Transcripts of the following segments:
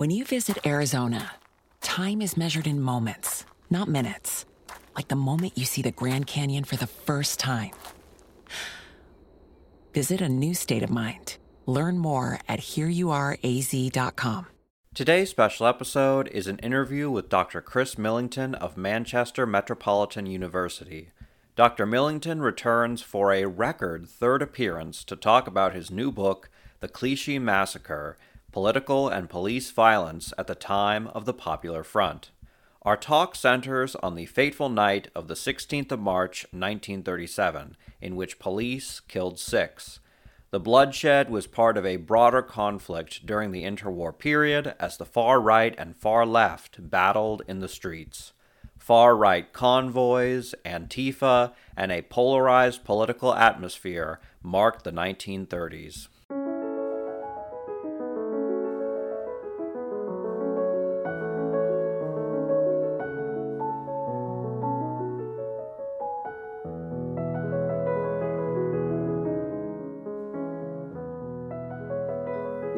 When you visit Arizona, time is measured in moments, not minutes. Like the moment you see the Grand Canyon for the first time. Visit a new state of mind. Learn more at hereyouareaz.com. Today's special episode is an interview with Dr. Chris Millington of Manchester Metropolitan University. Dr. Millington returns for a record third appearance to talk about his new book, The Clichy Massacre Political and Police Violence at the Time of the Popular Front. Our talk centers on the fateful night of the 16th of March, 1937, in which police killed six. The bloodshed was part of a broader conflict during the interwar period as the far right and far left battled in the streets. Far right convoys, Antifa, and a polarized political atmosphere marked the 1930s.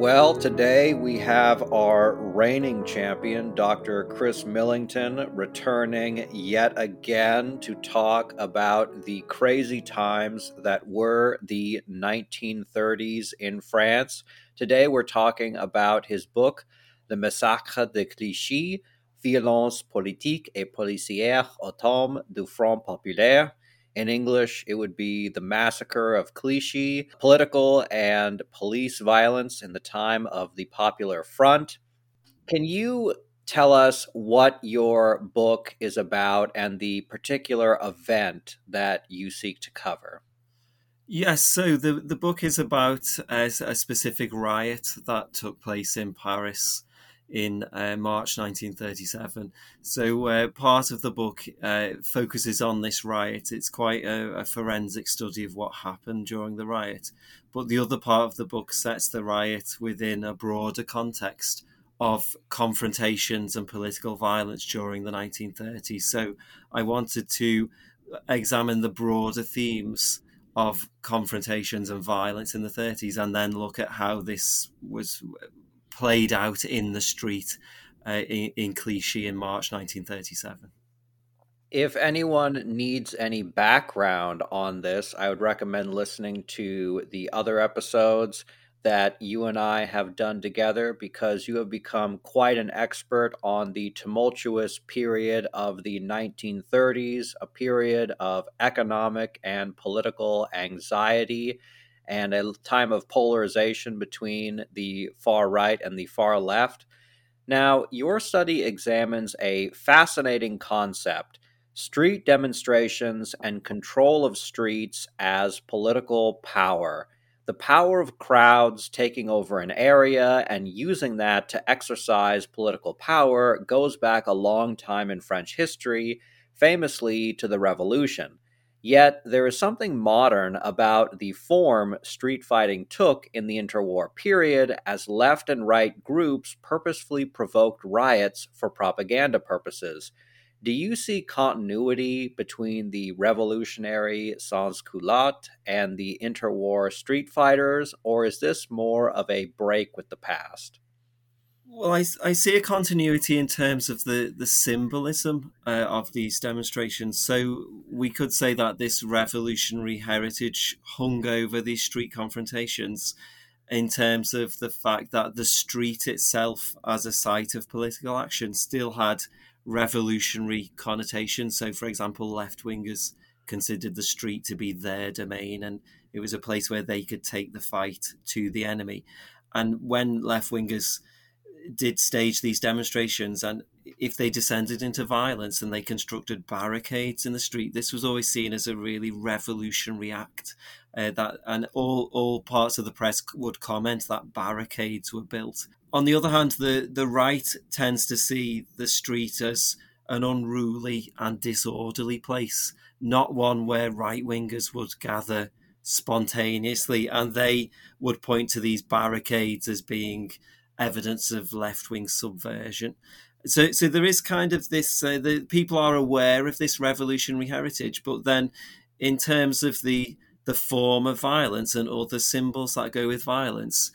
Well, today we have our reigning champion, Dr. Chris Millington, returning yet again to talk about the crazy times that were the 1930s in France. Today we're talking about his book, Le Massacre de Clichy Violence politique et policière au temps du Front populaire in English, it would be the massacre of Clichy, political and police violence in the time of the Popular Front. Can you tell us what your book is about and the particular event that you seek to cover? Yes, so the, the book is about a, a specific riot that took place in Paris in uh, March 1937. So uh, part of the book uh, focuses on this riot. It's quite a, a, forensic study of what happened during the riot. But the other part of the book sets the riot within a broader context of confrontations and political violence during the 1930s. So I wanted to examine the broader themes of confrontations and violence in the 30s and then look at how this was played out in the street uh, in, in Clichy in March 1937. If anyone needs any background on this, I would recommend listening to the other episodes that you and I have done together because you have become quite an expert on the tumultuous period of the 1930s, a period of economic and political anxiety and a time of polarization between the far right and the far left. Now, your study examines a fascinating concept street demonstrations and control of streets as political power. The power of crowds taking over an area and using that to exercise political power goes back a long time in French history, famously to the Revolution. Yet there is something modern about the form street fighting took in the interwar period as left and right groups purposefully provoked riots for propaganda purposes. Do you see continuity between the revolutionary sans culotte and the interwar street fighters, or is this more of a break with the past? Well, I, I see a continuity in terms of the, the symbolism uh, of these demonstrations. So we could say that this revolutionary heritage hung over these street confrontations in terms of the fact that the street itself, as a site of political action, still had revolutionary connotations. So, for example, left wingers considered the street to be their domain and it was a place where they could take the fight to the enemy. And when left wingers did stage these demonstrations and if they descended into violence and they constructed barricades in the street this was always seen as a really revolutionary act uh, that and all all parts of the press would comment that barricades were built. On the other hand the the right tends to see the street as an unruly and disorderly place not one where right wingers would gather spontaneously and they would point to these barricades as being evidence of left wing subversion. So, so there is kind of this. Uh, the people are aware of this revolutionary heritage, but then, in terms of the the form of violence and all the symbols that go with violence,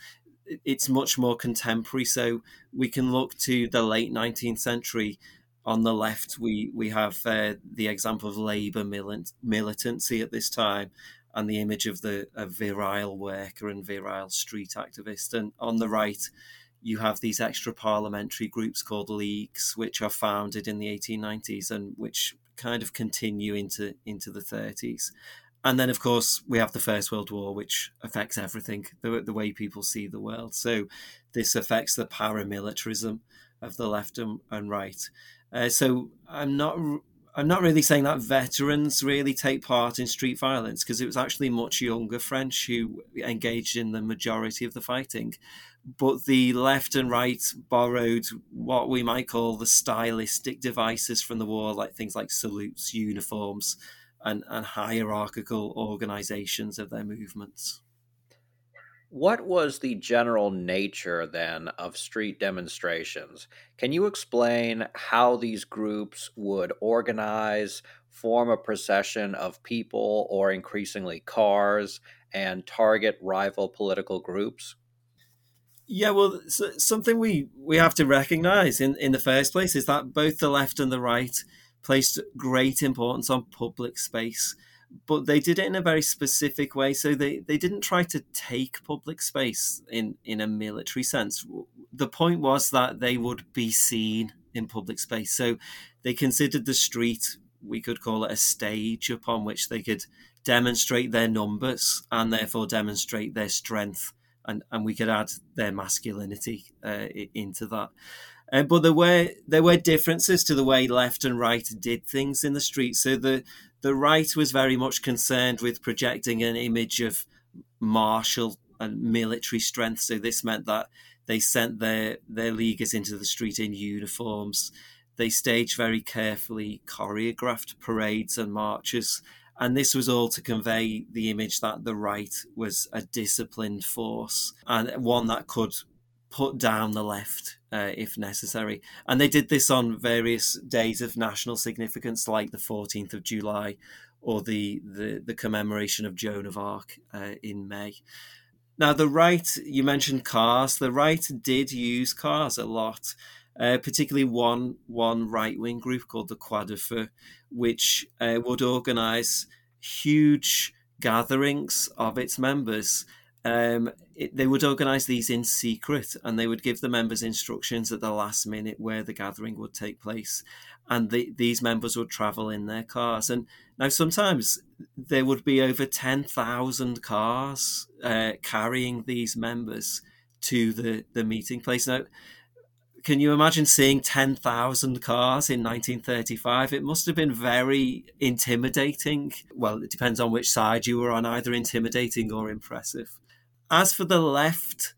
it's much more contemporary. So we can look to the late 19th century. On the left, we we have uh, the example of Labour milit- militancy at this time, and the image of the a virile worker and virile street activist. And on the right, you have these extra parliamentary groups called leagues, which are founded in the 1890s and which kind of continue into into the 30s. And then, of course, we have the First World War, which affects everything, the, the way people see the world. So this affects the paramilitarism of the left and, and right. Uh, so I'm not I'm not really saying that veterans really take part in street violence because it was actually much younger French who engaged in the majority of the fighting. But the left and right borrowed what we might call the stylistic devices from the war, like things like salutes, uniforms, and, and hierarchical organizations of their movements. What was the general nature then of street demonstrations? Can you explain how these groups would organize, form a procession of people or increasingly cars, and target rival political groups? Yeah, well, something we, we have to recognize in, in the first place is that both the left and the right placed great importance on public space but they did it in a very specific way. So they, they didn't try to take public space in, in a military sense. The point was that they would be seen in public space. So they considered the street, we could call it a stage upon which they could demonstrate their numbers and therefore demonstrate their strength. And, and we could add their masculinity uh, into that. Uh, but there were there were differences to the way left and right did things in the street. So the the right was very much concerned with projecting an image of martial and military strength. So this meant that they sent their their leaguers into the street in uniforms. They staged very carefully choreographed parades and marches. And this was all to convey the image that the right was a disciplined force and one that could put down the left uh, if necessary. And they did this on various days of national significance, like the 14th of July or the, the, the commemoration of Joan of Arc uh, in May. Now, the right, you mentioned cars. The right did use cars a lot, uh, particularly one one right wing group called the Feu, which uh, would organise huge gatherings of its members um, it, they would organise these in secret and they would give the members instructions at the last minute where the gathering would take place. And the, these members would travel in their cars. And now sometimes there would be over 10,000 cars uh, carrying these members to the, the meeting place. Now, can you imagine seeing 10,000 cars in 1935? It must have been very intimidating. Well, it depends on which side you were on, either intimidating or impressive. As for the left,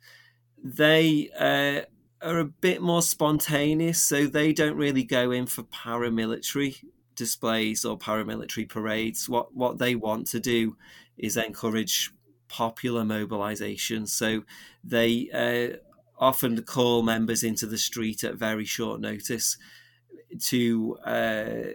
they uh, are a bit more spontaneous, so they don't really go in for paramilitary displays or paramilitary parades. What what they want to do is encourage popular mobilization. So they uh, often call members into the street at very short notice to uh,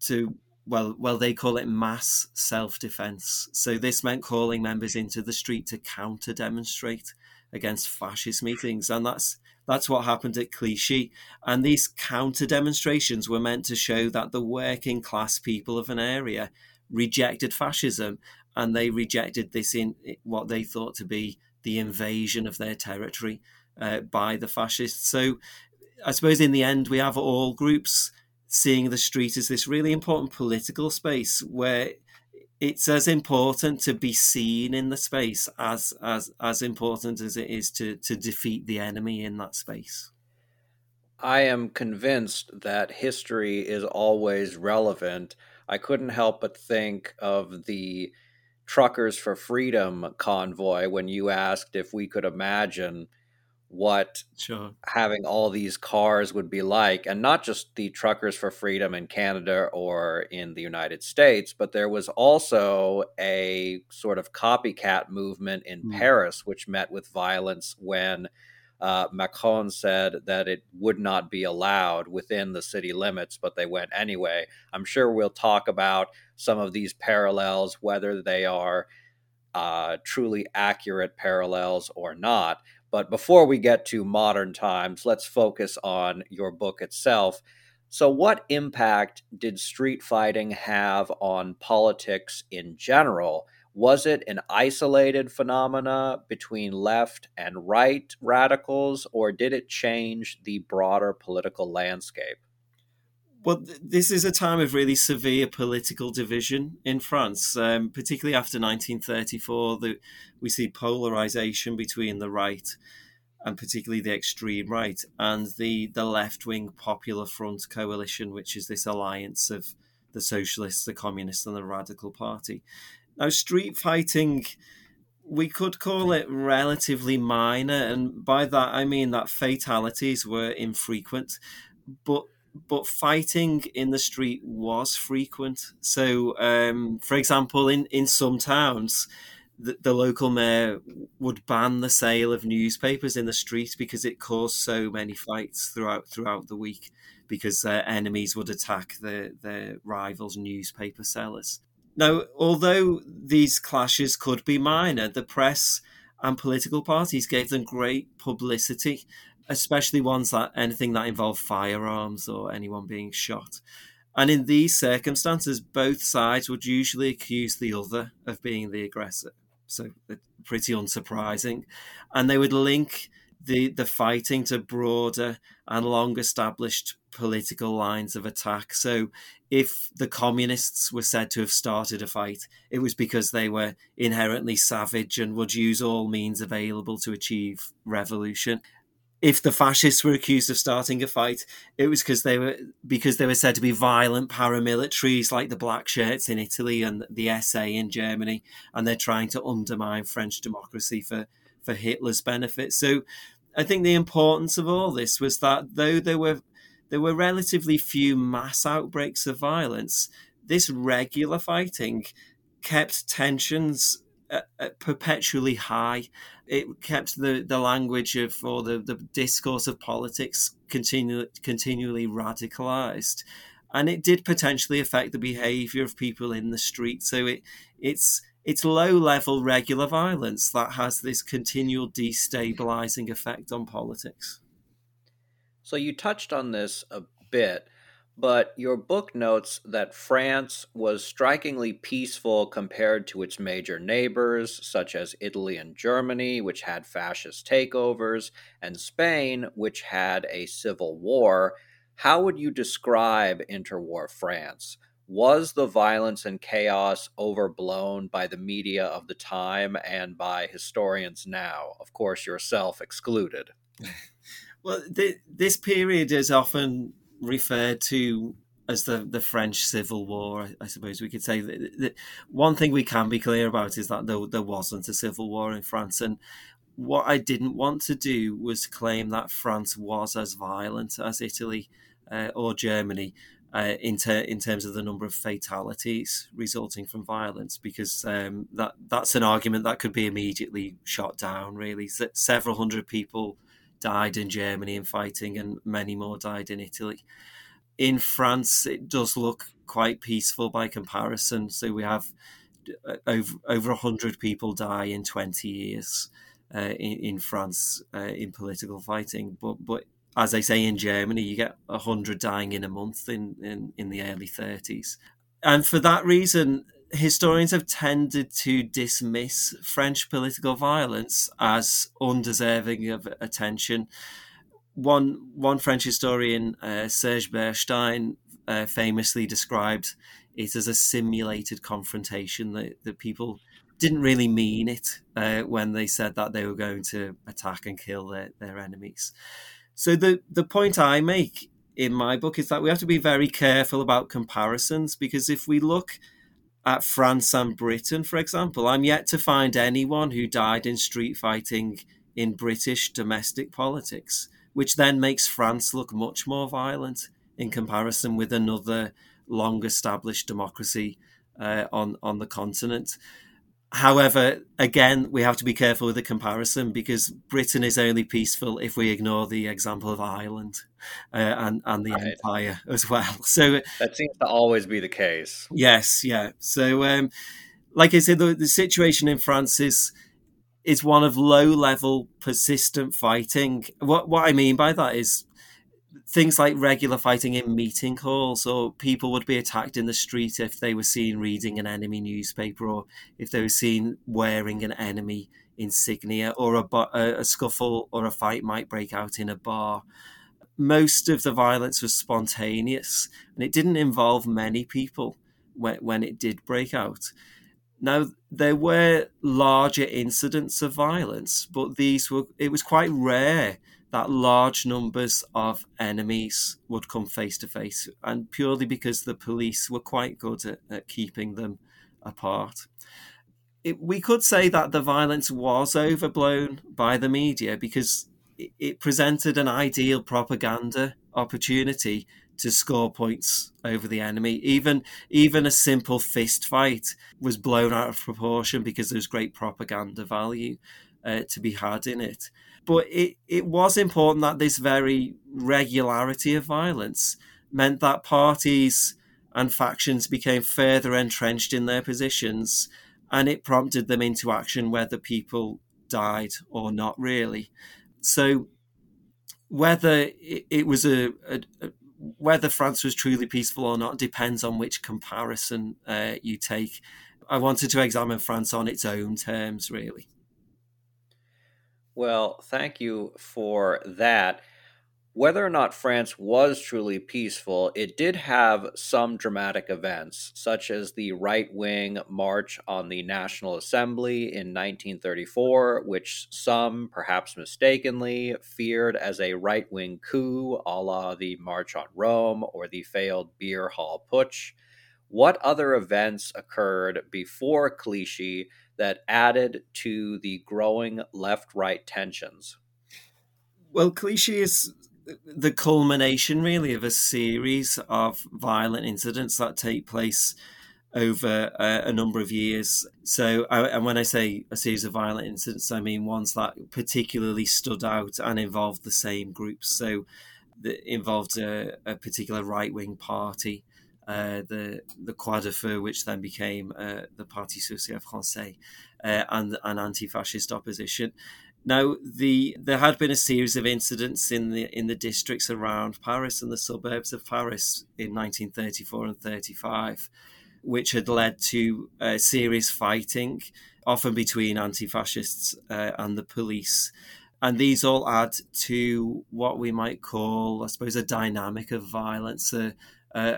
to well, well, they call it mass self-defense. So this meant calling members into the street to counter demonstrate against fascist meetings, and that's that's what happened at Clichy. And these counter demonstrations were meant to show that the working class people of an area rejected fascism, and they rejected this in what they thought to be the invasion of their territory uh, by the fascists. So, I suppose in the end, we have all groups seeing the street as this really important political space where it's as important to be seen in the space as as as important as it is to to defeat the enemy in that space. I am convinced that history is always relevant. I couldn't help but think of the Truckers for Freedom convoy when you asked if we could imagine what sure. having all these cars would be like and not just the truckers for freedom in Canada or in the United States but there was also a sort of copycat movement in mm. Paris which met with violence when uh, Macron said that it would not be allowed within the city limits, but they went anyway. I'm sure we'll talk about some of these parallels, whether they are uh, truly accurate parallels or not. But before we get to modern times, let's focus on your book itself. So, what impact did street fighting have on politics in general? Was it an isolated phenomena between left and right radicals, or did it change the broader political landscape? Well, this is a time of really severe political division in France, um, particularly after 1934. The, we see polarization between the right and particularly the extreme right and the, the left wing Popular Front coalition, which is this alliance of the socialists, the communists, and the radical party. Now, street fighting, we could call it relatively minor, and by that I mean that fatalities were infrequent, but but fighting in the street was frequent. So, um, for example, in, in some towns, the, the, local mayor would ban the sale of newspapers in the street because it caused so many fights throughout throughout the week because uh, enemies would attack the their rivals newspaper sellers. Now, although these clashes could be minor, the press and political parties gave them great publicity, especially ones that anything that involved firearms or anyone being shot. And in these circumstances, both sides would usually accuse the other of being the aggressor. So, uh, pretty unsurprising. And they would link the, the fighting to broader and long established political lines of attack. So, if the communists were said to have started a fight, it was because they were inherently savage and would use all means available to achieve revolution. If the fascists were accused of starting a fight, it was because they were because they were said to be violent paramilitaries like the Black Shirts in Italy and the SA in Germany, and they're trying to undermine French democracy for for Hitler's benefit. So I think the importance of all this was that though there were there were relatively few mass outbreaks of violence, this regular fighting kept tensions perpetually high. It kept the, the language of or the, the discourse of politics continu- continually radicalized. And it did potentially affect the behavior of people in the street. So it it's it's low level regular violence that has this continual destabilizing effect on politics. So you touched on this a bit, but your book notes that France was strikingly peaceful compared to its major neighbors, such as Italy and Germany, which had fascist takeovers, and Spain, which had a civil war. How would you describe interwar France? was the violence and chaos overblown by the media of the time and by historians now? Of course, yourself excluded. well, the, this period is often referred to as the, the French Civil War, I suppose we could say. The, the, one thing we can be clear about is that there, there wasn't a civil war in France. And what I didn't want to do was claim that France was as violent as Italy uh, or Germany uh, in, ter- in terms of the number of fatalities resulting from violence, because um, that that's an argument that could be immediately shot down. Really, several hundred people died in Germany in fighting, and many more died in Italy. In France, it does look quite peaceful by comparison. So we have uh, over over hundred people die in twenty years uh, in, in France uh, in political fighting, but but as I say, in Germany, you get 100 dying in a month in, in, in the early 30s. And for that reason, historians have tended to dismiss French political violence as undeserving of attention. One, one French historian, uh, Serge Berstein, uh, famously described it as a simulated confrontation that, that people didn't really mean it uh, when they said that they were going to attack and kill their, their enemies. So the the point I make in my book is that we have to be very careful about comparisons because if we look at France and Britain, for example, I'm yet to find anyone who died in street fighting in British domestic politics, which then makes France look much more violent in comparison with another long established democracy uh, on on the continent. However, again, we have to be careful with the comparison because Britain is only peaceful if we ignore the example of Ireland uh, and and the right. Empire as well. So that seems to always be the case. Yes, yeah. So, um, like I said, the, the situation in France is is one of low level, persistent fighting. What what I mean by that is things like regular fighting in meeting halls, or people would be attacked in the street if they were seen reading an enemy newspaper, or if they were seen wearing an enemy insignia, or a, a scuffle or a fight might break out in a bar. Most of the violence was spontaneous, and it didn't involve many people when, when it did break out. Now there were larger incidents of violence, but these were it was quite rare that large numbers of enemies would come face to face, and purely because the police were quite good at, at keeping them apart. It, we could say that the violence was overblown by the media because it, it presented an ideal propaganda opportunity to score points over the enemy. Even even a simple fist fight was blown out of proportion because there's great propaganda value uh, to be had in it. But it, it was important that this very regularity of violence meant that parties and factions became further entrenched in their positions and it prompted them into action whether people died or not really. So whether it, was a, a, a, whether France was truly peaceful or not depends on which comparison uh, you take. I wanted to examine France on its own terms, really. Well, thank you for that. Whether or not France was truly peaceful, it did have some dramatic events, such as the right wing march on the National Assembly in 1934, which some, perhaps mistakenly, feared as a right wing coup a la the March on Rome or the failed Beer Hall Putsch. What other events occurred before Clichy that added to the growing left right tensions? Well, Clichy is the culmination, really, of a series of violent incidents that take place over a, a number of years. So, I, and when I say a series of violent incidents, I mean ones that particularly stood out and involved the same groups. So, that involved a, a particular right wing party uh, the the Croix de Feu, which then became uh, the Parti Social Français, uh, and an anti-fascist opposition. Now, the there had been a series of incidents in the in the districts around Paris and the suburbs of Paris in 1934 and 35, which had led to uh, serious fighting, often between anti-fascists uh, and the police. And these all add to what we might call, I suppose, a dynamic of violence, a,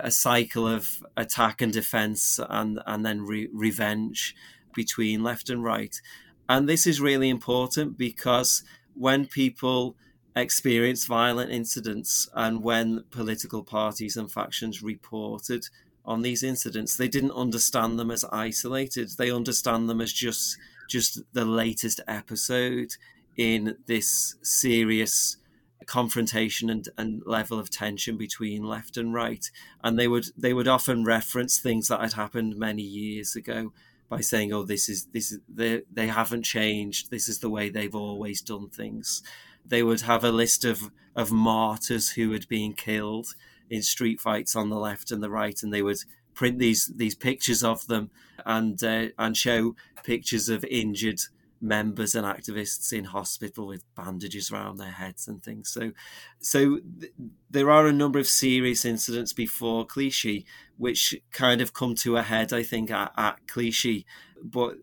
a, cycle of attack and defense and and then re- revenge between left and right. And this is really important because when people experience violent incidents and when political parties and factions reported on these incidents they didn't understand them as isolated. They understand them as just just the latest episode in this serious confrontation and, and level of tension between left and right. And they would they would often reference things that had happened many years ago by saying, "Oh, this is this is they they haven't changed. This is the way they've always done things." They would have a list of of martyrs who had been killed in street fights on the left and the right, and they would print these these pictures of them and uh, and show pictures of injured members and activists in hospital with bandages around their heads and things. So, so th- there are a number of serious incidents before Clichy, which kind of come to a head, I think, at, at Clichy. But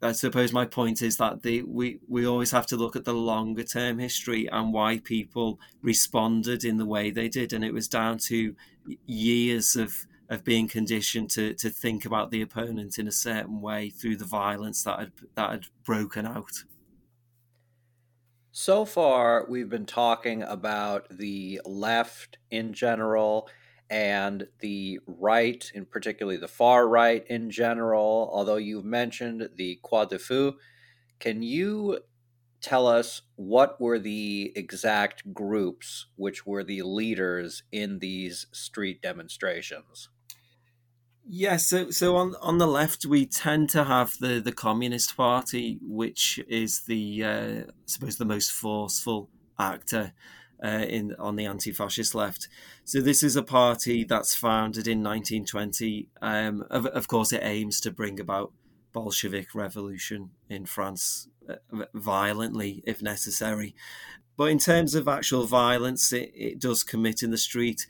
I suppose my point is that the we we always have to look at the longer term history and why people responded in the way they did, and it was down to years of of being conditioned to to think about the opponent in a certain way through the violence that had that had broken out. So far, we've been talking about the left in general and the right, in particularly the far right in general. Although you've mentioned the Croix de Feu, can you tell us what were the exact groups which were the leaders in these street demonstrations? Yes, so so on on the left we tend to have the the Communist Party, which is the uh, I suppose the most forceful actor uh, in on the anti-fascist left. So this is a party that's founded in 1920. Um, of, of course, it aims to bring about Bolshevik revolution in France uh, violently if necessary. But in terms of actual violence, it, it does commit in the street.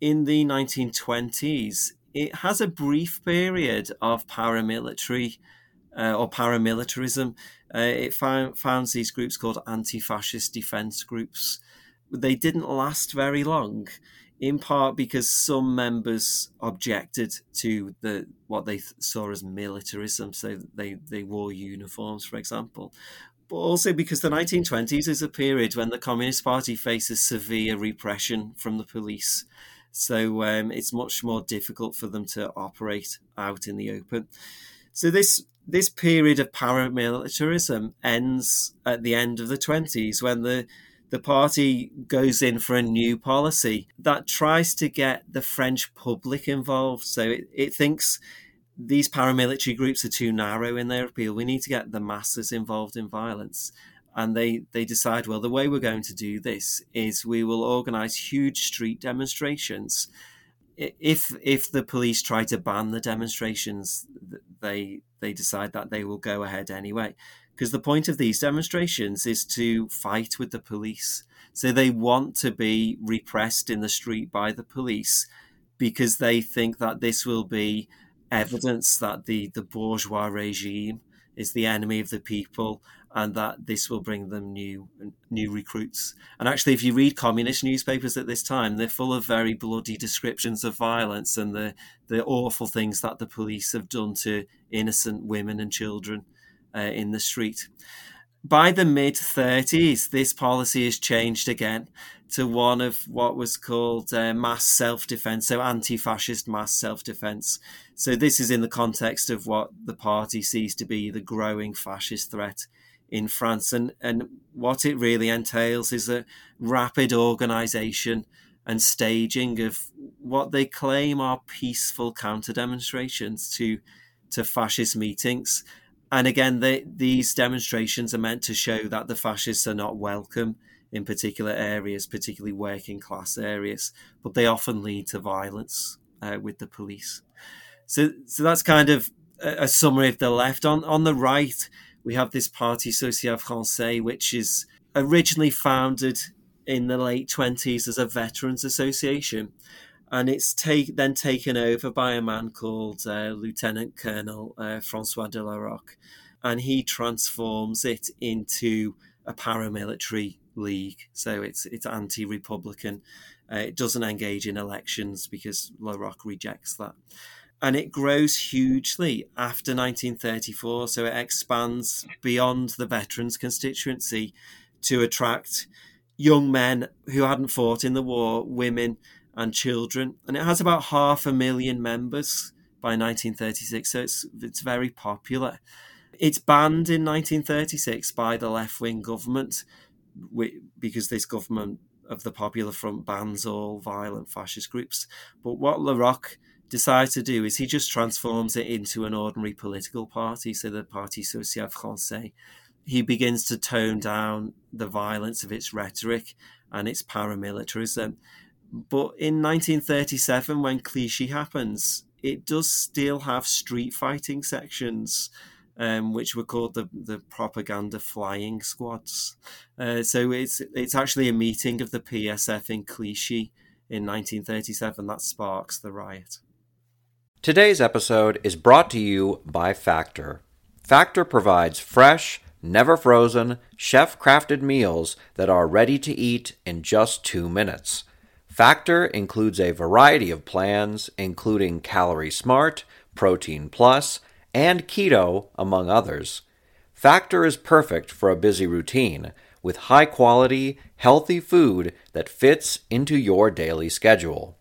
In the 1920s, it has a brief period of paramilitary uh, or paramilitarism. Uh, it found, founds these groups called anti fascist defense groups. They didn't last very long, in part because some members objected to the what they saw as militarism, so they, they wore uniforms, for example. But also because the 1920s is a period when the Communist Party faces severe repression from the police. So um, it's much more difficult for them to operate out in the open. So this this period of paramilitarism ends at the end of the 20s when the the party goes in for a new policy that tries to get the French public involved. So it, it thinks these paramilitary groups are too narrow in their appeal. We need to get the masses involved in violence. And they, they decide, well, the way we're going to do this is we will organize huge street demonstrations. If if the police try to ban the demonstrations, they they decide that they will go ahead anyway. Because the point of these demonstrations is to fight with the police. So they want to be repressed in the street by the police because they think that this will be evidence that the, the bourgeois regime is the enemy of the people and that this will bring them new new recruits. And actually, if you read communist newspapers at this time, they're full of very bloody descriptions of violence and the the awful things that the police have done to innocent women and children uh, in the street. By the mid 30s, this policy has changed again to one of what was called uh, mass self defense, so anti fascist mass self defense. So, this is in the context of what the party sees to be the growing fascist threat in France. And, and what it really entails is a rapid organization and staging of what they claim are peaceful counter demonstrations to, to fascist meetings. And again, they, these demonstrations are meant to show that the fascists are not welcome in particular areas, particularly working class areas, but they often lead to violence uh, with the police. So, so that's kind of a, a, summary of the left. On on the right, we have this Parti Social Français, which is originally founded in the late twenties as a veterans association, and it's take, then taken over by a man called uh, Lieutenant Colonel uh, Francois de la Rocque, and he transforms it into a paramilitary league. So it's it's anti-republican. Uh, it doesn't engage in elections because La Rocque rejects that. And it grows hugely after 1934. So it expands beyond the veterans constituency to attract young men who hadn't fought in the war, women, and children. And it has about half a million members by 1936. So it's, it's very popular. It's banned in 1936 by the left wing government because this government of the Popular Front bans all violent fascist groups. But what La Rocque decides to do is he just transforms it into an ordinary political party, so the Parti Social Français. He begins to tone down the violence of its rhetoric and its paramilitarism. But in 1937, when Clichy happens, it does still have street fighting sections um, which were called the the propaganda flying squads. Uh, so it's it's actually a meeting of the PSF in Clichy in 1937 that sparks the riot. Today's episode is brought to you by Factor. Factor provides fresh, never frozen, chef crafted meals that are ready to eat in just two minutes. Factor includes a variety of plans, including Calorie Smart, Protein Plus, and keto, among others. Factor is perfect for a busy routine with high quality, healthy food that fits into your daily schedule.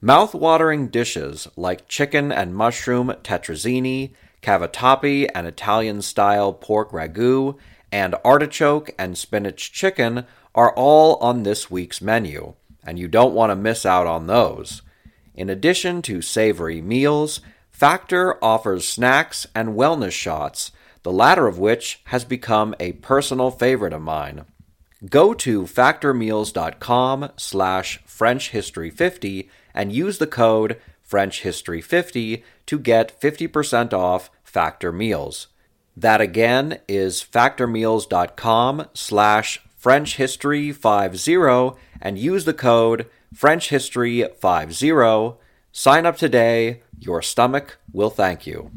Mouth-watering dishes like chicken and mushroom tetrazzini, cavatappi and Italian-style pork ragu, and artichoke and spinach chicken are all on this week's menu, and you don't want to miss out on those. In addition to savory meals, Factor offers snacks and wellness shots, the latter of which has become a personal favorite of mine. Go to factormeals.com slash frenchhistory50 and use the code frenchhistory50 to get 50% off Factor Meals. That again is factormeals.com slash French History 50 and use the code French History 50. Sign up today. Your stomach will thank you.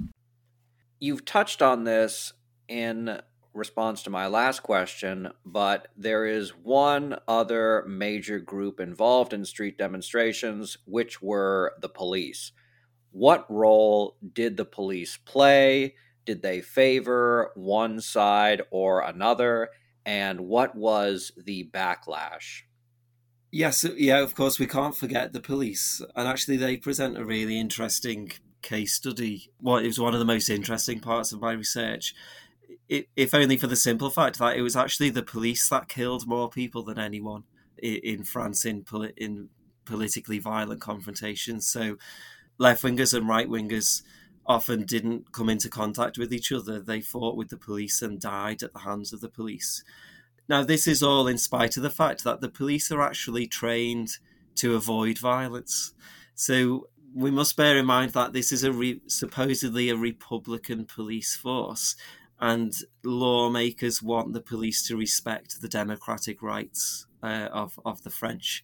You've touched on this in response to my last question, but there is one other major group involved in street demonstrations, which were the police. What role did the police play? Did they favor one side or another? And what was the backlash? Yes, yeah, of course, we can't forget the police. And actually, they present a really interesting case study. Well, it was one of the most interesting parts of my research if only for the simple fact that it was actually the police that killed more people than anyone in France in in politically violent confrontations. So left wingers and right wingers often didn't come into contact with each other. They fought with the police and died at the hands of the police. Now, this is all in spite of the fact that the police are actually trained to avoid violence. So we must bear in mind that this is a re- supposedly a Republican police force, and lawmakers want the police to respect the democratic rights uh, of of the French.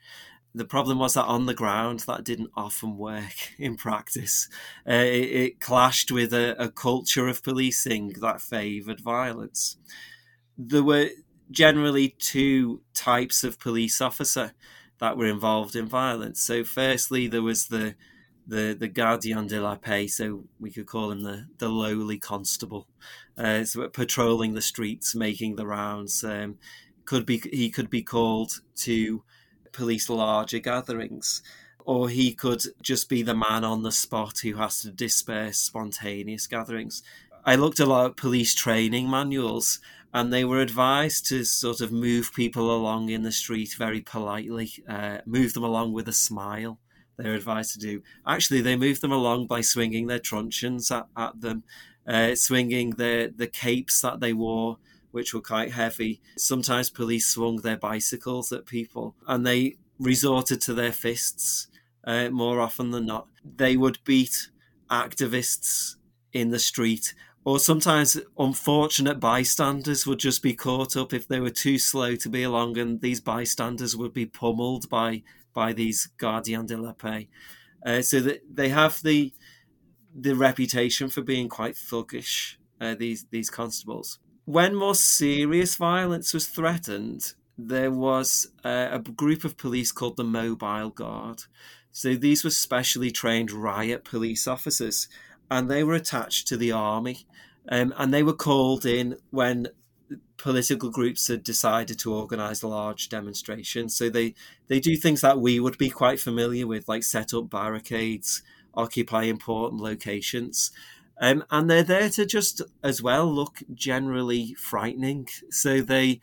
The problem was that on the ground that didn't often work in practice. Uh, it, it, clashed with a, a culture of policing that favoured violence. There were generally two types of police officer that were involved in violence. So, firstly, there was the the the gardien de la paix, so we could call him the the lowly constable, uh, so patrolling the streets, making the rounds. Um, could be he could be called to police larger gatherings, or he could just be the man on the spot who has to disperse spontaneous gatherings. I looked a lot at police training manuals, and they were advised to sort of move people along in the street very politely, uh, move them along with a smile they're advised to do. Actually, they moved them along by swinging their truncheons at, at them, uh, swinging the, the capes that they wore, which were quite heavy. Sometimes police swung their bicycles at people and they resorted to their fists uh, more often than not. They would beat activists in the street or sometimes unfortunate bystanders would just be caught up if they were too slow to be along and these bystanders would be pummeled by by these gardiens de la paix. Uh, so that they have the the reputation for being quite thuggish. Uh, these these constables. When more serious violence was threatened, there was uh, a group of police called the Mobile Guard. So these were specially trained riot police officers, and they were attached to the army, um, and they were called in when political groups had decided to organize large demonstrations. So they, they do things that we would be quite familiar with, like set up barricades, occupy important locations. Um, and they're there to just as well look generally frightening. So they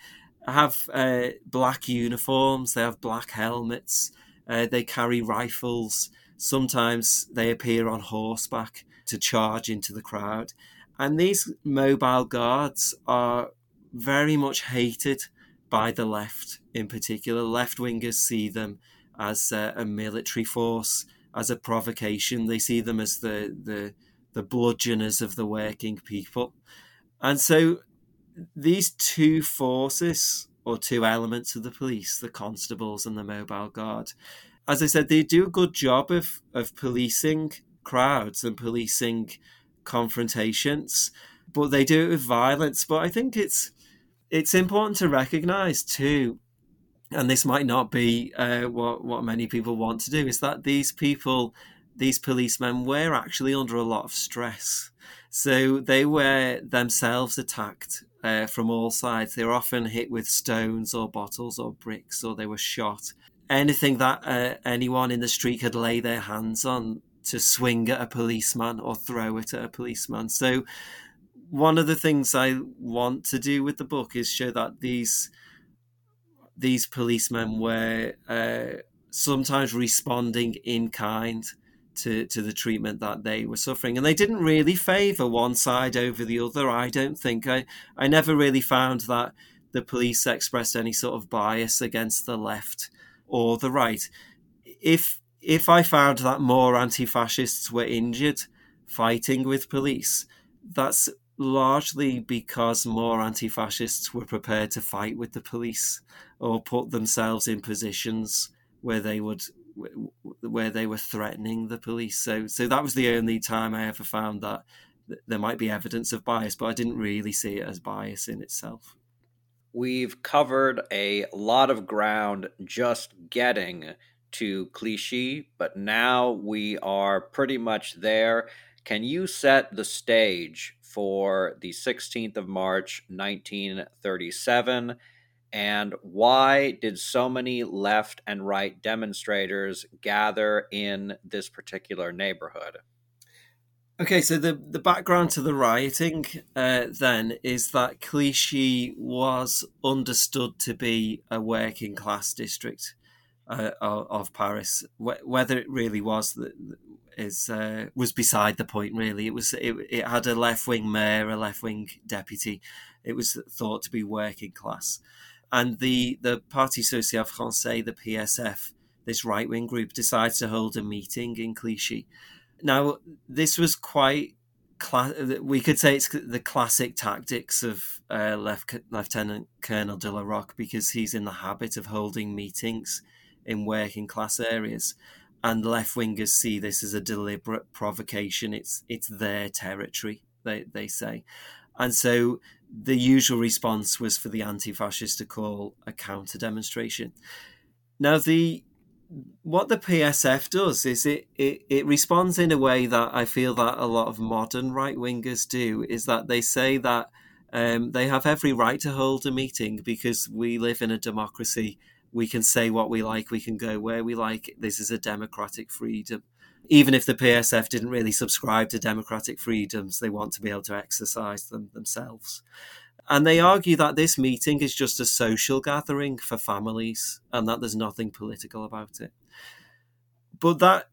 have uh, black uniforms, they have black helmets, uh, they carry rifles. Sometimes they appear on horseback to charge into the crowd. And these mobile guards are very much hated by the left in particular. Left wingers see them as a, a, military force, as a provocation. They see them as the, the, the bludgeoners of the working people. And so these two forces, or two elements of the police, the constables and the mobile guard, as I said, they do a good job of, of policing crowds and policing confrontations, but they do it with violence. But I think it's it's important to recognize too and this might not be uh, what what many people want to do is that these people these policemen were actually under a lot of stress. So they were themselves attacked uh, from all sides. They were often hit with stones or bottles or bricks or they were shot. Anything that uh, anyone in the street could lay their hands on to swing at a policeman or throw it at a policeman so one of the things I want to do with the book is show that these these policemen were uh, sometimes responding in kind to, to the treatment that they were suffering. And they didn't really favour one side over the other, I don't think. I, I never really found that the police expressed any sort of bias against the left or the right. If if I found that more anti fascists were injured fighting with police, that's largely because more anti-fascists were prepared to fight with the police or put themselves in positions where they would where they were threatening the police. So so that was the only time I ever found that there might be evidence of bias, but I didn't really see it as bias in itself. We've covered a lot of ground just getting to Clichy, but now we are pretty much there. Can you set the stage for the 16th of March, 1937? And why did so many left and right demonstrators gather in this particular neighborhood? Okay, so the, the background to the rioting uh, then is that Clichy was understood to be a working class district uh, of, Paris. whether it really was is uh, was beside the point. Really, it was it, it had a left wing mayor, a left wing deputy. It was thought to be working class, and the the Parti Social Français, the PSF, this right wing group, decides to hold a meeting in Clichy now, this was quite. we could say it's the classic tactics of uh, Lieutenant Colonel de la Rocque because he's in the habit of holding meetings in working class areas, and left wingers see this as a deliberate provocation. It's it's their territory, they they say, and so the usual response was for the anti-fascists to call a counter demonstration. Now the what the PSF does is it, it, it responds in a way that I feel that a lot of modern right wingers do is that they say that um, they have every right to hold a meeting because we live in a democracy. We can say what we like. We can go where we like. This is a democratic freedom. Even if the PSF didn't really subscribe to democratic freedoms, they want to be able to exercise them themselves. And they argue that this meeting is just a social gathering for families and that there's nothing political about it. But that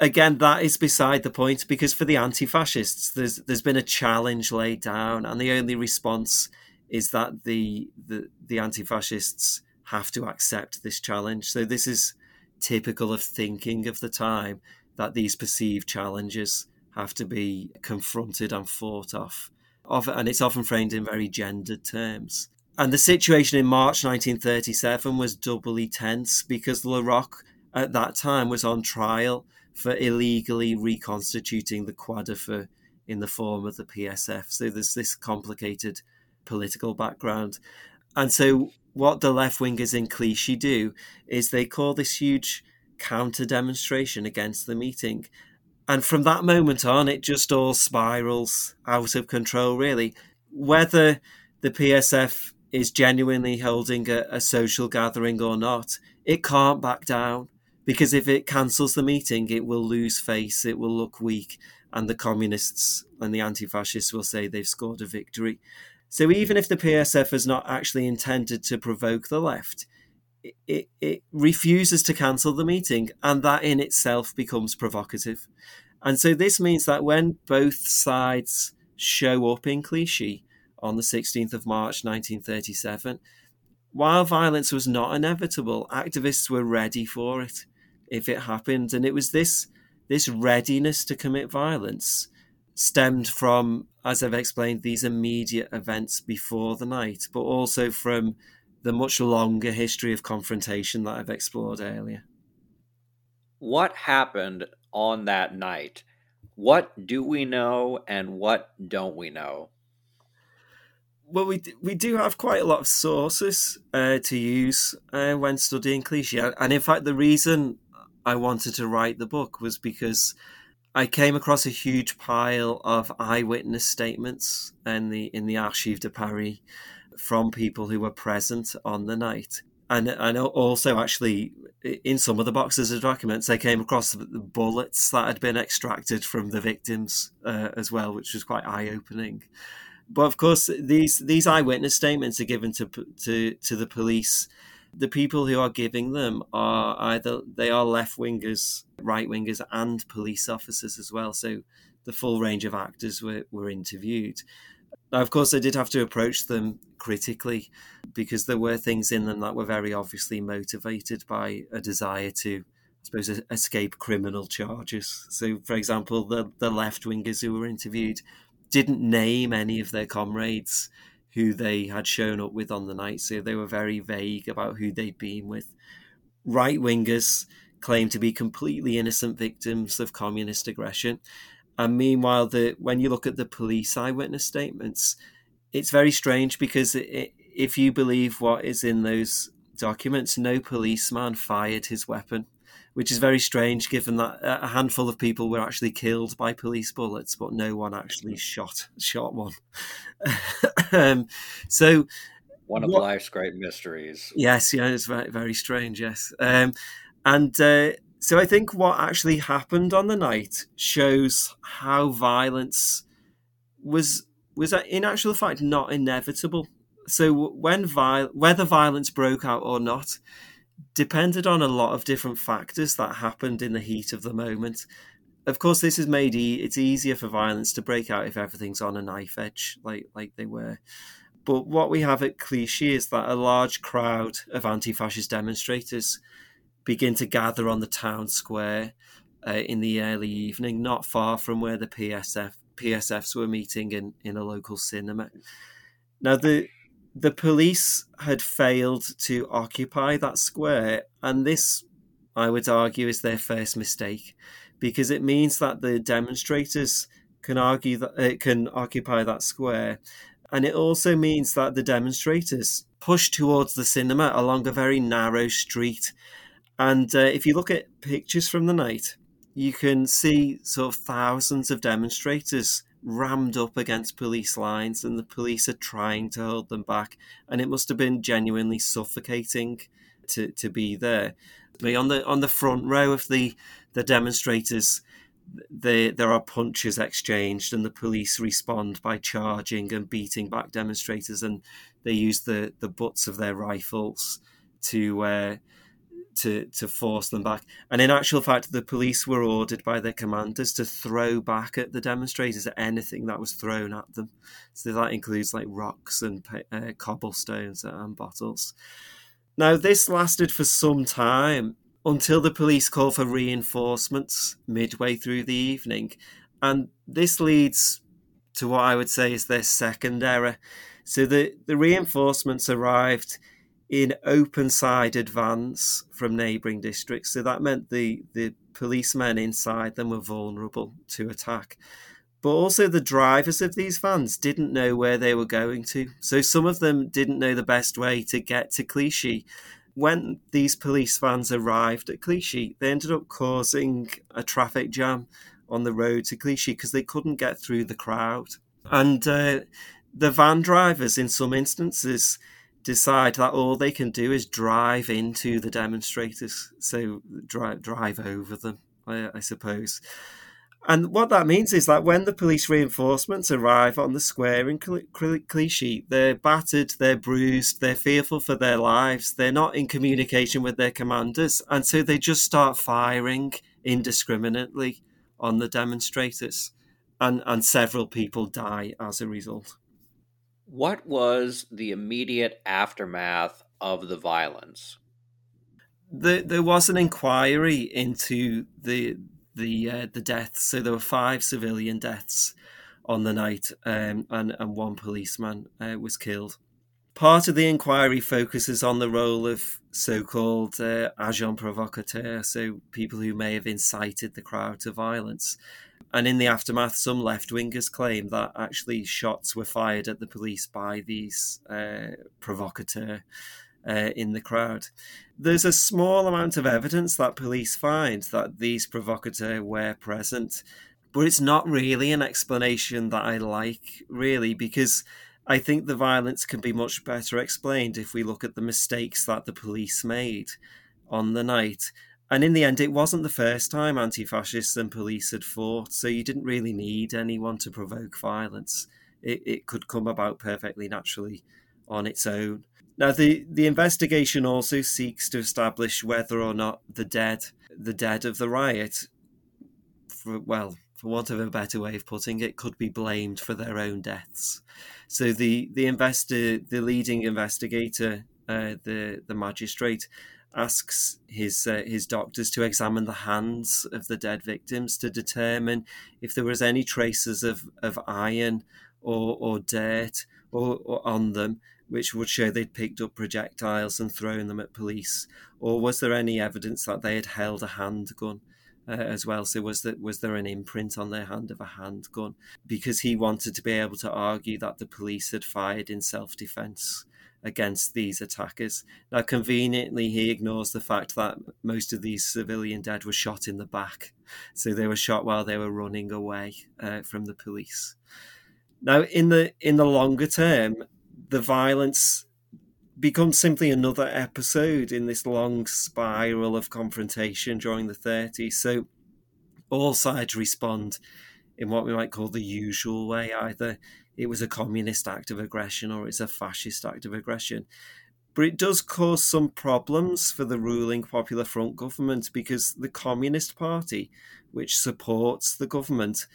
again, that is beside the point because for the anti-fascists, there's there's been a challenge laid down, and the only response is that the the, the anti-fascists have to accept this challenge. So this is typical of thinking of the time that these perceived challenges have to be confronted and fought off and it's often framed in very gendered terms. And the situation in March 1937 was doubly tense because La Rocque at that time was on trial for illegally reconstituting the Croix-de-Feu in the form of the PSF. So there's this complicated political background. And so what the left wingers in Clichy do is they call this huge counter demonstration against the meeting and from that moment on, it just all spirals out of control, really. Whether the PSF is genuinely holding a, a social gathering or not, it can't back down because if it cancels the meeting, it will lose face, it will look weak, and the communists and the anti fascists will say they've scored a victory. So even if the PSF has not actually intended to provoke the left, it, it, it refuses to cancel the meeting, and that in itself becomes provocative. And so this means that when both sides show up in Clichy on the 16th of March 1937, while violence was not inevitable, activists were ready for it if it happened. And it was this, this readiness to commit violence stemmed from, as I've explained, these immediate events before the night, but also from the much longer history of confrontation that I've explored earlier. What happened on that night? What do we know and what don't we know? Well, we we do have quite a lot of sources uh, to use uh, when studying Clichy. and in fact, the reason I wanted to write the book was because I came across a huge pile of eyewitness statements in the in the Archives de Paris from people who were present on the night. And and also actually in some of the boxes of documents I came across the bullets that had been extracted from the victims uh, as well, which was quite eye opening. But of course, these these eyewitness statements are given to to to the police. The people who are giving them are either they are left wingers, right wingers, and police officers as well. So the full range of actors were, were interviewed. Now, of course, I did have to approach them critically because there were things in them that were very obviously motivated by a desire to, I suppose, escape criminal charges. So, for example, the, the left wingers who were interviewed didn't name any of their comrades who they had shown up with on the night, so they were very vague about who they'd been with. Right wingers claim to be completely innocent victims of communist aggression. And meanwhile, the when you look at the police eyewitness statements, it's very strange because it, if you believe what is in those documents, no policeman fired his weapon, which is very strange given that a handful of people were actually killed by police bullets, but no one actually shot shot one. um, so one of what, life's great mysteries. Yes, yeah, it's very very strange. Yes, um, and uh, so I think what actually happened on the night shows how violence was was in actual fact not inevitable. So when viol- whether violence broke out or not depended on a lot of different factors that happened in the heat of the moment. Of course, this is made e- it's easier for violence to break out if everything's on a knife edge, like like they were. But what we have at Clichy is that a large crowd of anti-fascist demonstrators begin to gather on the town square uh, in the early evening, not far from where the PSF PSFs were meeting in, in a local cinema. Now the the police had failed to occupy that square, and this, I would argue, is their first mistake, because it means that the demonstrators can argue that it uh, can occupy that square, and it also means that the demonstrators push towards the cinema along a very narrow street and uh, if you look at pictures from the night, you can see sort of thousands of demonstrators rammed up against police lines, and the police are trying to hold them back. And it must have been genuinely suffocating to, to be there. On the on the front row of the the demonstrators, the, there are punches exchanged, and the police respond by charging and beating back demonstrators, and they use the the butts of their rifles to uh, to to force them back. And in actual fact, the police were ordered by their commanders to throw back at the demonstrators anything that was thrown at them. So that includes like rocks and uh, cobblestones and bottles. Now this lasted for some time until the police call for reinforcements midway through the evening, and this leads to what I would say is their second error. So the, the reinforcements arrived in open side advance from neighbouring districts. So that meant the, the policemen inside them were vulnerable to attack. But also, the drivers of these vans didn't know where they were going to. So, some of them didn't know the best way to get to Clichy. When these police vans arrived at Clichy, they ended up causing a traffic jam on the road to Clichy because they couldn't get through the crowd. And uh, the van drivers, in some instances, decide that all they can do is drive into the demonstrators, so drive drive over them, I, I suppose. And what that means is that when the police reinforcements arrive on the square in Clichy, they're battered, they're bruised, they're fearful for their lives, they're not in communication with their commanders, and so they just start firing indiscriminately on the demonstrators, and, and several people die as a result. What was the immediate aftermath of the violence? The, there was an inquiry into the the uh, the deaths. So there were five civilian deaths on the night, um, and and one policeman uh, was killed. Part of the inquiry focuses on the role of so-called uh, agents provocateurs, so people who may have incited the crowd to violence. And in the aftermath, some left wingers claim that actually shots were fired at the police by these uh, provocateurs uh, in the crowd. There's a small amount of evidence that police find that these provocateurs were present, but it's not really an explanation that I like, really, because I think the violence can be much better explained if we look at the mistakes that the police made on the night and in the end, it wasn't the first time anti fascists and police had fought, so you didn't really need anyone to provoke violence. It, it could come about perfectly naturally on its own. Now, the, the investigation also seeks to establish whether or not the dead, the dead of the riot, for, well, for want of a better way of putting it, could be blamed for their own deaths. So the the investor, the leading investigator, uh, the the magistrate, asks his uh, his doctors to examine the hands of the dead victims to determine if there was any traces of, of iron or, or dirt or, or on them which would show they'd picked up projectiles and thrown them at police, or was there any evidence that they had held a handgun? Uh, as well. So was that was there an imprint on their hand of a handgun? Because he wanted to be able to argue that the police had fired in self-defense against these attackers. Now, conveniently, he ignores the fact that most of these civilian dead were shot in the back, so they were shot while they were running away uh, from the police. Now, in the in the longer term, the violence becomes simply another episode in this long spiral of confrontation during the 30s. So all sides respond in what we might call the usual way. Either it was a communist act of aggression or it's a fascist act of aggression. But it does cause some problems for the ruling Popular Front government because the Communist Party, which supports the government,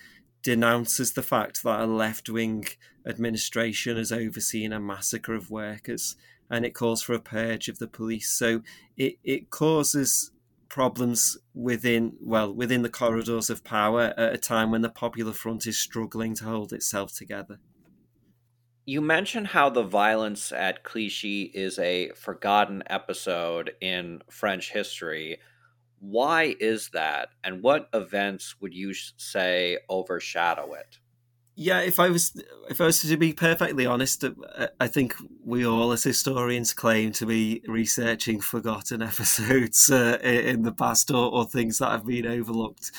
denounces the fact that a left wing administration has overseen a massacre of workers and it calls for a purge of the police. So it, it causes problems within well within the corridors of power at a time when the Popular Front is struggling to hold itself together. You mentioned how the violence at Clichy is a forgotten episode in French history. Why is that? And what events would you say overshadow it? Yeah, if I was if I was to be perfectly honest, uh, I think we all as historians claim to be researching forgotten episodes uh, in the past or, or, things that have been overlooked.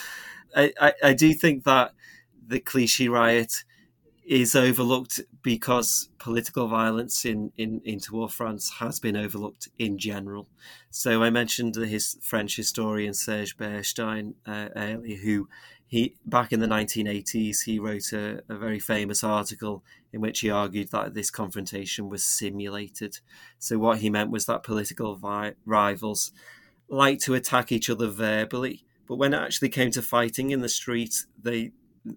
I, I, I do think that the Clichy riot is overlooked because political violence in, in interwar France has been overlooked in general. So I mentioned his French historian Serge Berstein uh, earlier, who he back in the 1980s he wrote a, a, very famous article in which he argued that this confrontation was simulated. So what he meant was that political vi- rivals like to attack each other verbally, but when it actually came to fighting in the street, they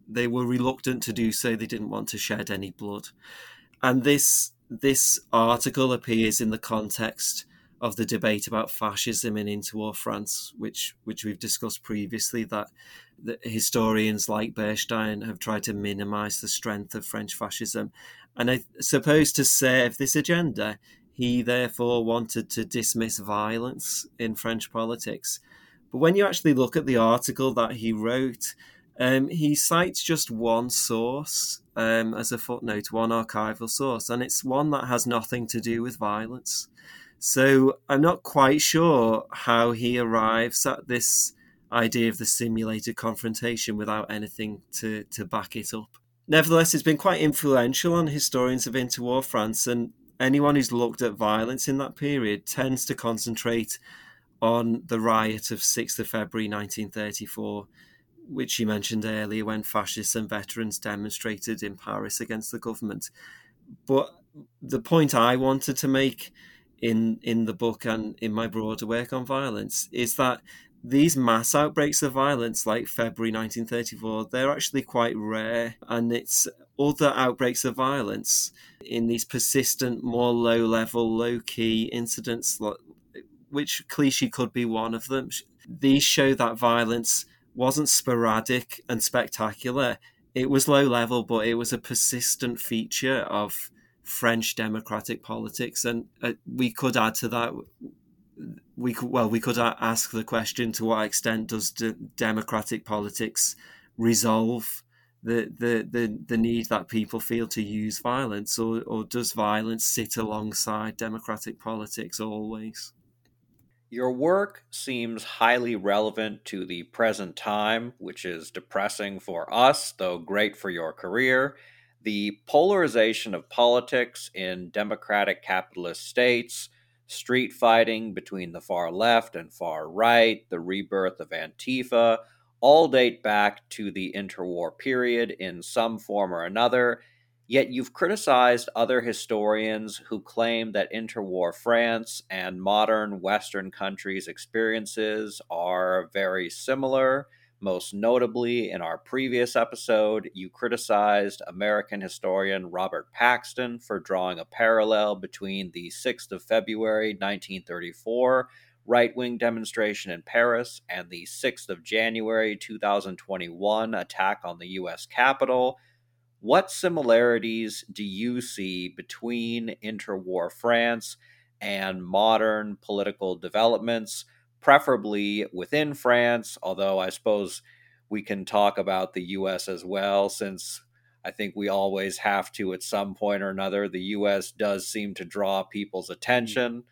they were reluctant to do so. They didn't want to shed any blood. And this this article appears in the context of the debate about fascism in interwar France, which which we've discussed previously. That, that historians like Berstein have tried to minimise the strength of French fascism, and I suppose to serve this agenda, he therefore wanted to dismiss violence in French politics. But when you actually look at the article that he wrote, um, he cites just one source um, as a footnote, one archival source, and it's one that has nothing to do with violence. So I'm not quite sure how he arrives at this idea of the simulated confrontation without anything to, to back it up. Nevertheless, it's been quite influential on historians of interwar France, and anyone who's looked at violence in that period tends to concentrate on the riot of 6th of February 1934 which you mentioned earlier, when fascists and veterans demonstrated in Paris against the government. But the point I wanted to make in in the book and in my broader work on violence is that these mass outbreaks of violence, like February 1934, they're actually quite rare, and it's other outbreaks of violence in these persistent, more low level, low key incidents, which Clichy could be one of them. These show that violence wasn't sporadic and spectacular. It was low level, but it was a persistent feature of French democratic politics. And uh, we could add to that. We could, well, we could ask the question: To what extent does de- democratic politics resolve the, the, the, the need that people feel to use violence, or, or does violence sit alongside democratic politics always? Your work seems highly relevant to the present time, which is depressing for us, though great for your career. The polarization of politics in democratic capitalist states, street fighting between the far left and far right, the rebirth of Antifa, all date back to the interwar period in some form or another, Yet you've criticized other historians who claim that interwar France and modern Western countries' experiences are very similar. Most notably, in our previous episode, you criticized American historian Robert Paxton for drawing a parallel between the 6th of February 1934 right wing demonstration in Paris and the 6th of January 2021 attack on the US Capitol. What similarities do you see between interwar France and modern political developments, preferably within France? Although I suppose we can talk about the US as well, since I think we always have to at some point or another. The US does seem to draw people's mm. attention.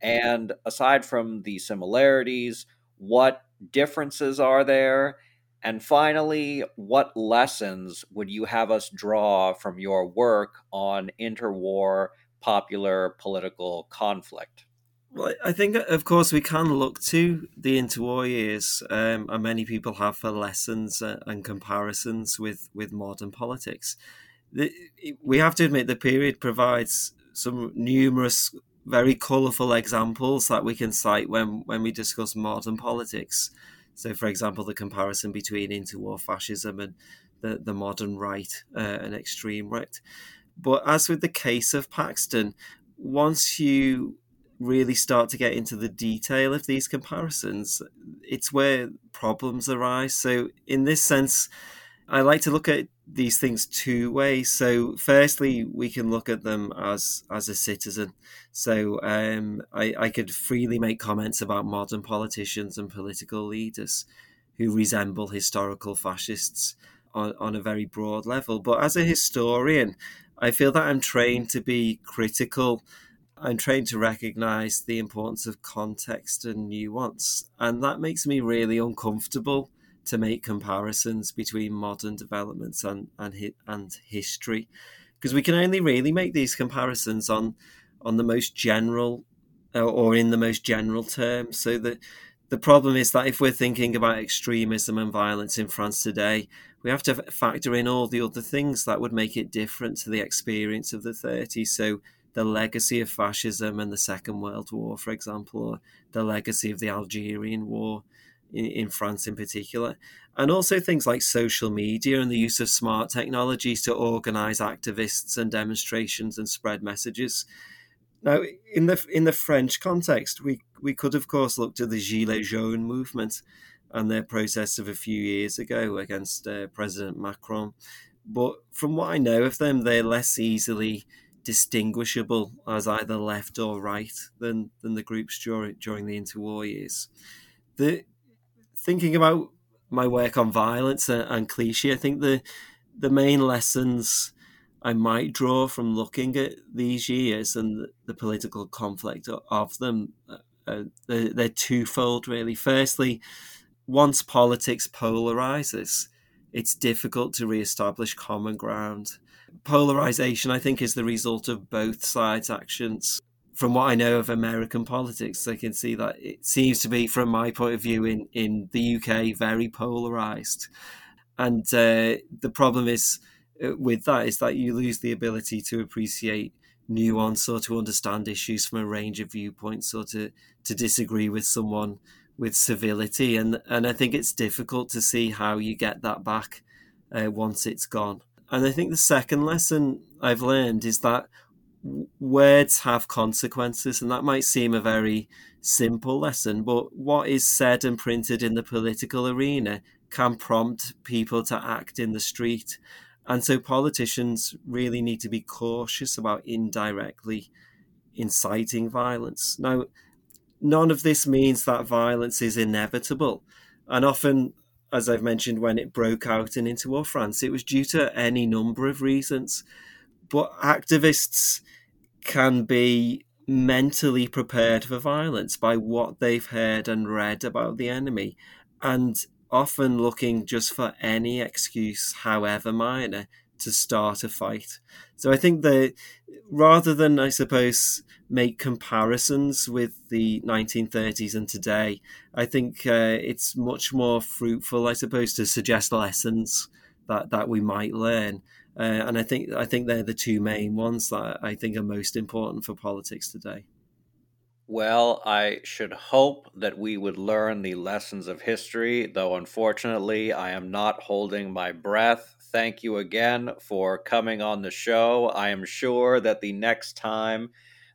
And aside from the similarities, what differences are there? And finally, what lessons would you have us draw from your work on interwar popular political conflict? Well, I think, of course, we can look to the interwar years, um, and many people have for lessons uh, and comparisons with, with modern politics. The, we have to admit the period provides some numerous very colourful examples that we can cite when, when we discuss modern politics. So, for example, the comparison between interwar fascism and the, the modern right uh, and extreme right. But as with the case of Paxton, once you really start to get into the detail of these comparisons, it's where problems arise. So, in this sense, I like to look at these things two ways. So, firstly, we can look at them as as a citizen. So, um, I, I could freely make comments about modern politicians and political leaders who resemble historical fascists on, on a very broad level. But as a historian, I feel that I'm trained to be critical. I'm trained to recognize the importance of context and nuance, and that makes me really uncomfortable to make comparisons between modern developments and and, and history, because we can only really make these comparisons on on the most general uh, or in the most general terms. So that the problem is that if we're thinking about extremism and violence in France today, we have to factor in all the other things that would make it different to the experience of the 30s. So the legacy of fascism and the Second World War, for example, or the legacy of the Algerian War in, in France in particular, and also things like social media and the use of smart technologies to organize activists and demonstrations and spread messages. Now, in the in the French context, we we could of course look to the Gilets jaunes movement and their protest of a few years ago against uh, President Macron. But from what I know of them, they're less easily distinguishable as either left or right than than the groups during during the interwar years. The thinking about my work on violence and, and Clichy, I think the the main lessons I might draw from looking at these years and the, the political conflict of them, uh, uh, they're, they're, twofold really. Firstly, once politics polarizes, it's difficult to re-establish common ground. Polarization, I think, is the result of both sides' actions from what I know of American politics, I can see that it seems to be, from my point of view, in, in the UK, very polarized. And uh, the problem is uh, with that is that you lose the ability to appreciate nuance or to understand issues from a range of viewpoints or to, to disagree with someone with civility. And, and I think it's difficult to see how you get that back uh, once it's gone. And I think the second lesson I've learned is that words have consequences, and that might seem a very simple lesson, but what is said and printed in the political arena can prompt people to act in the street. And so politicians really need to be cautious about indirectly inciting violence. Now, none of this means that violence is inevitable. And often, as I've mentioned, when it broke out in interwar France, it was due to any number of reasons. But activists can be mentally prepared for violence by what they've heard and read about the enemy, and often looking just for any excuse, however minor, to start a fight. So I think that rather than, I suppose, make comparisons with the 1930s and today, I think uh, it's much more fruitful, I suppose, to suggest lessons that, that we might learn uh, and I think I think they're the two main ones that I think are most important for politics today. Well, I should hope that we would learn the lessons of history, though unfortunately I am not holding my breath. Thank you again for coming on the show. I am sure that the next time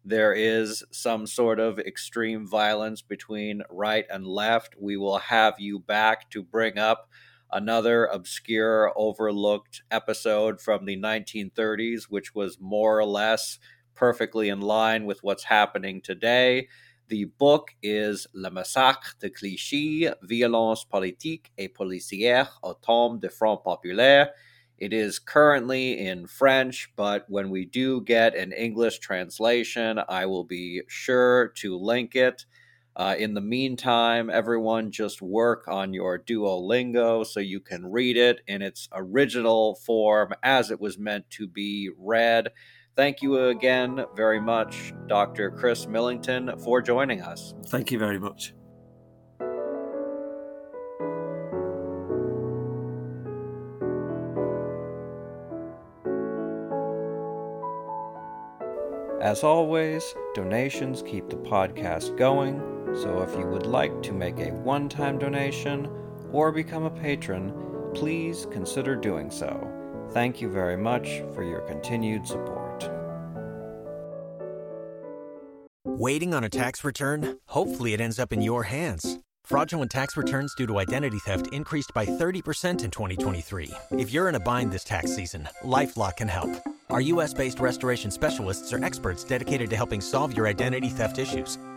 there is some sort of extreme violence between right and left, we will have you back to bring up another obscure, overlooked episode from the 1930s, which was more or less perfectly in line with what's happening today. The book is Le Massacre de Clichy, Violence politique et policière au temps du Front Populaire. It is currently in French, but when we do get an English translation, I will be sure to link it. Uh, in the meantime, everyone just work on your Duolingo so you can read it in its original form as it was meant to be read. Thank you again very much, Dr. Chris Millington, for joining us. Thank you very much. As always, donations keep the podcast going, so if you would like to make a one time donation or become a patron, please consider doing so. Thank you very much for your continued support. Waiting on a tax return? Hopefully, it ends up in your hands. Fraudulent tax returns due to identity theft increased by 30% in 2023. If you're in a bind this tax season, LifeLock can help. Our U.S. based restoration specialists are experts dedicated to helping solve your identity theft issues.